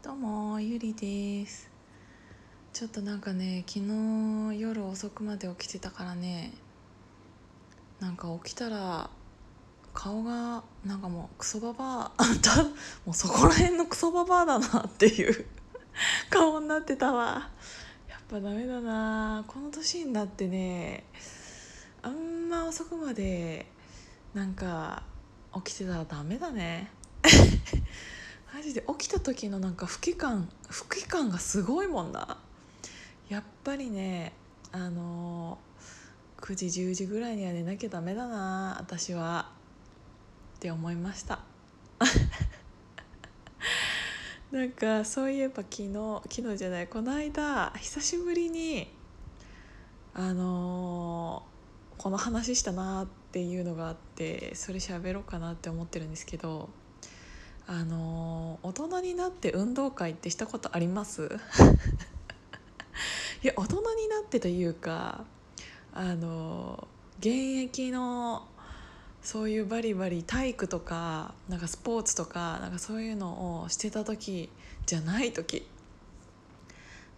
どうもゆりです。ちょっとなんかね昨日夜遅くまで起きてたからねなんか起きたら顔がなんかもうクソババアあんたもうそこら辺のクソババアだなっていう 顔になってたわ。やっぱダメだな。この年になってねあんま遅くまでなんか起きてたらダメだね。マジで起きた時のなんか不機感不機感がすごいもんな。やっぱりねあの9時10時ぐらいには寝なきゃダメだな私は。って思いました。なんかそういえば昨日昨日じゃないこの間久しぶりにあのこの話したなっていうのがあってそれ喋ろうかなって思ってるんですけどあの大人になって運動会ってしたことあります？いや大人になってというかあの現役のそういうバリバリ体育とかなんかスポーツとかなんかそういうのをしてた時じゃない時。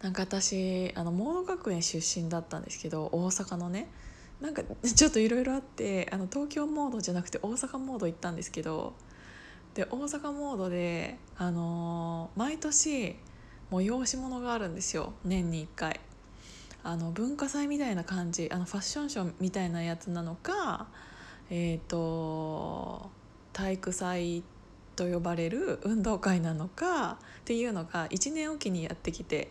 なんか私あのモード学園出身だったんですけど大阪のね。なんかちょっといろいろあってあの東京モードじゃなくて大阪モード行ったんですけどで大阪モードで、あのー、毎年催し物があるんですよ。年に1回。あの文化祭みたいな感じ。あのファッションショーみたいなやつなのかえっ、ー、と体育祭と呼ばれる運動会なのかっていうのが1年おきにやってきてっ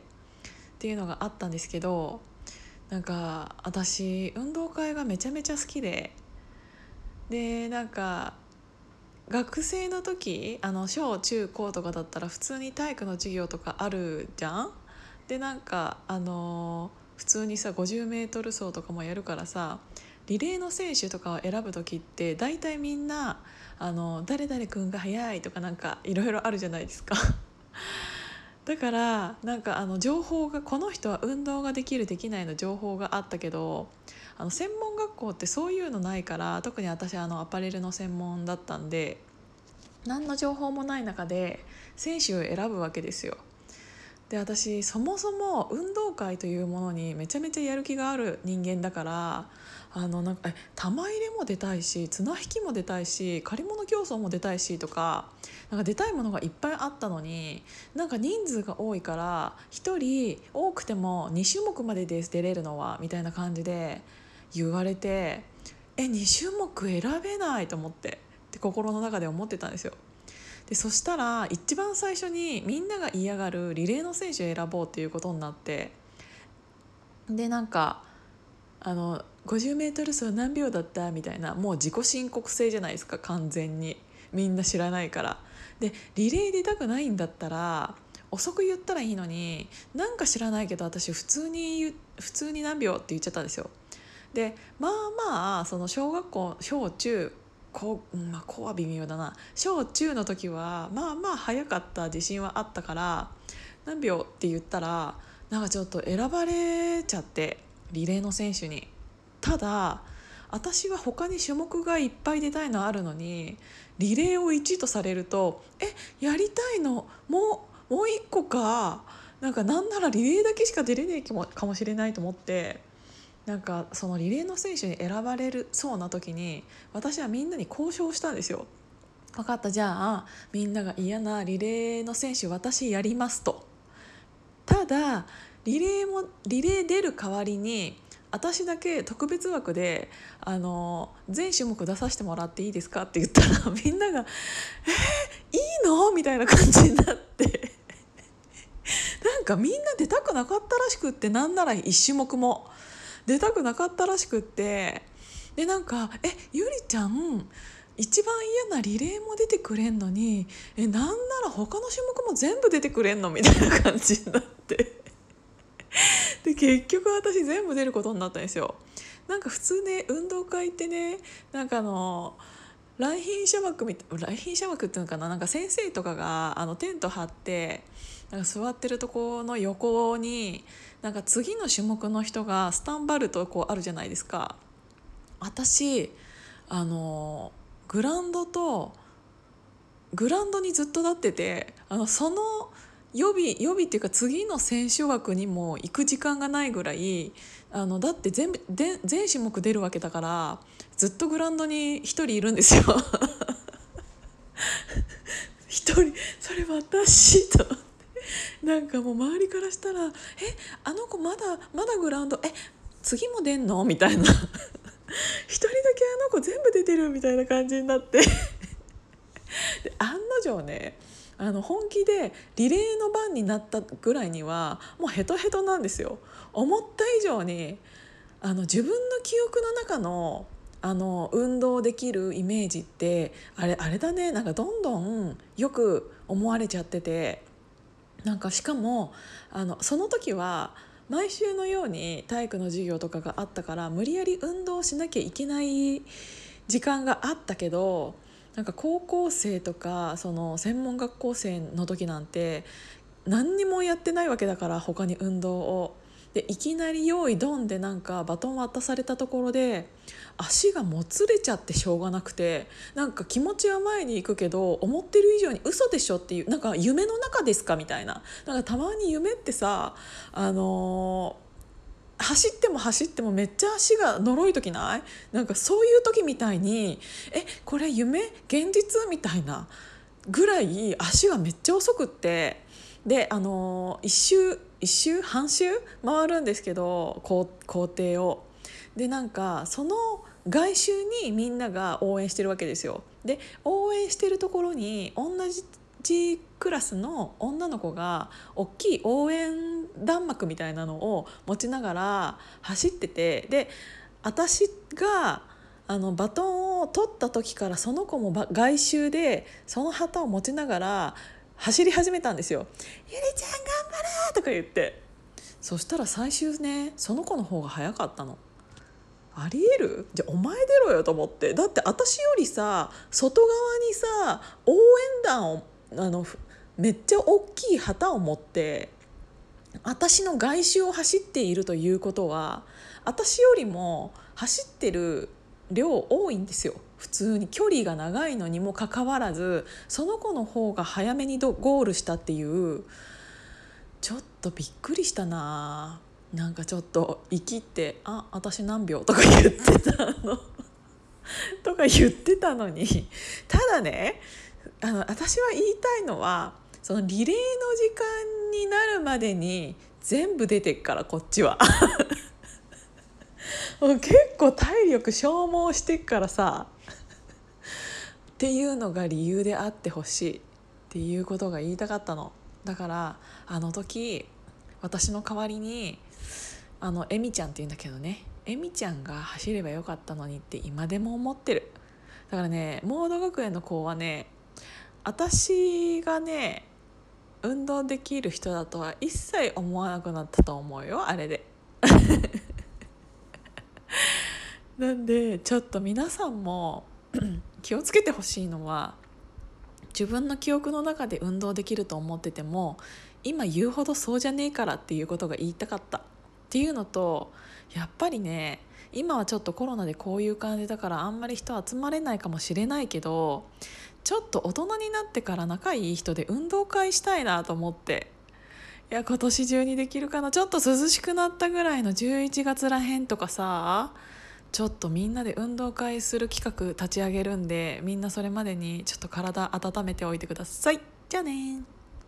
ていうのがあったんですけどなんか私運動会がめちゃめちゃ好きででなんか学生の時あの小中高とかだったら普通に体育の授業とかあるじゃん？でなんかあの普通にさ 50m 走とかもやるからさリレーの選手とかを選ぶ時って大体みんなあの誰々君が速いとかなんかいろいろあるじゃないですか。だからなんかあの情報がこの人は運動ができるできないの情報があったけどあの専門学校ってそういうのないから特に私あのアパレルの専門だったんで何の情報もない中で選手を選ぶわけですよ。で私そもそも運動会というものにめちゃめちゃやる気がある人間だからあのなんかえ玉入れも出たいし綱引きも出たいし借り物競争も出たいしとかなんか出たいものがいっぱいあったのになんか人数が多いから1人多くても2種目までです出れるのはみたいな感じで言われてえ2種目選べないと思ってって心の中で思ってたんですよ。でそしたら一番最初にみんなが嫌がるリレーの選手を選ぼうっていうことになってでなんかあの 50m 走何秒だった？みたいなもう自己申告制じゃないですか完全に。みんな知らないから。でリレー出たくないんだったら遅く言ったらいいのになんか知らないけど私普通に普通に何秒って言っちゃったんですよ。でまあまあその小学校小中高,、まあ、高は微妙だな。小中の時はまあまあ早かった自信はあったから何秒って言ったらなんかちょっと選ばれちゃってリレーの選手に。ただ私は他に種目がいっぱい出たいのあるのにリレーを1位とされるとえやりたいの？もうもう1個か。なんかなんならリレーだけしか出れないかもしれないと思って。なんかそのリレーの選手に選ばれるそうな時に私はみんなに交渉したんですよ。分かったじゃあみんなが嫌なリレーの選手私やりますと。ただリレーもリレー出る代わりに私だけ特別枠であの全種目出させてもらっていいですかって言ったら みんなが「えー、いいの?」みたいな感じになってなんかみんな出たくなかったらしくってなんなら1種目も。出たくなかったらしくってでなんか「えゆりちゃん一番嫌なリレーも出てくれんのにえなんなら他の種目も全部出てくれんの?」みたいな感じになって で結局私全部出ることになったんですよ。なんか普通ね運動会ってねなんかあの来賓者枠み来賓者枠っていうのかななんか先生とかがあのテント張ってなんか座ってるところの横になんか次の種目の人がスタンバルとこうあるじゃないですか。私あのグランドとグランドにずっと立っててあのその予備予備っていうか次の選手枠にも行く時間がないぐらいあのだって全部で全種目出るわけだからずっとグランドに一人いるんですよ 一人それ私となんかもう周りからしたら「えあの子まだまだグラウンドえ次も出んの?」みたいな 一人だけあの子全部出てるみたいな感じになって で案の定ねあの本気でリレーの番になったぐらいにはもうヘトヘトなんですよ。思った以上にあの自分の記憶の中のあの運動できるイメージってあれあれだねなんかどんどんよく思われちゃっててなんかしかもあのその時は毎週のように体育の授業とかがあったから無理やり運動しなきゃいけない時間があったけどなんか高校生とかその専門学校生の時なんて何にもやってないわけだから他に運動を。でいきなり用意ドンでなんかバトン渡されたところで足がもつれちゃってしょうがなくてなんか気持ちは前に行くけど思ってる以上に嘘でしょっていうなんか夢の中ですかみたいな。なんかたまに夢ってさあのー、走っても走ってもめっちゃ足が呪い時ない？なんかそういう時みたいにえこれ夢現実？みたいなぐらい足がめっちゃ遅くってであの、一周一周半周回るんですけど校庭を。でなんかその外周にみんなが応援してるわけですよ。で応援してるところに同じクラスの女の子が大きい応援弾幕みたいなのを持ちながら走っててで私があのバトンを取った時からその子も外周でその旗を持ちながら走り始めたんですよ「ゆりちゃん頑張れ!」とか言ってそしたら最終ねその子の方が早かったの。ありえる？じゃあお前出ろよと思ってだって私よりさ外側にさ応援団をあのめっちゃ大きい旗を持って私の外周を走っているということは私よりも走ってる量多いんですよ普通に距離が長いのにもかかわらずその子の方が早めにゴールしたっていうちょっとびっくりしたな。なんかちょっと生きって「あ私何秒」とか言ってたの。とか言ってたのに。ただねあの私は言いたいのはそのリレーの時間になるまでに全部出てっからこっちは。もう結構体力消耗してっからさ。っていうのが理由であってほしいっていうことが言いたかったの。だからあの時私の代わりにあのエミちゃんって言うんだけどね。エミちゃんが走ればよかったのにって今でも思ってる。だからねモード学園の子はね私がね運動できる人だとは一切思わなくなったと思うよあれで。なんでちょっと皆さんも気をつけてほしいのは自分の記憶の中で運動できると思ってても今言うほどそうじゃねえからっていうことが言いたかった。っていうのとやっぱりね今はちょっとコロナでこういう感じだからあんまり人集まれないかもしれないけどちょっと大人になってから仲いい人で運動会したいなと思っていや今年中にできるかな。ちょっと涼しくなったぐらいの11月らへんとかさちょっとみんなで運動会する企画立ち上げるんでみんなそれまでにちょっと体温めておいてください。じゃあね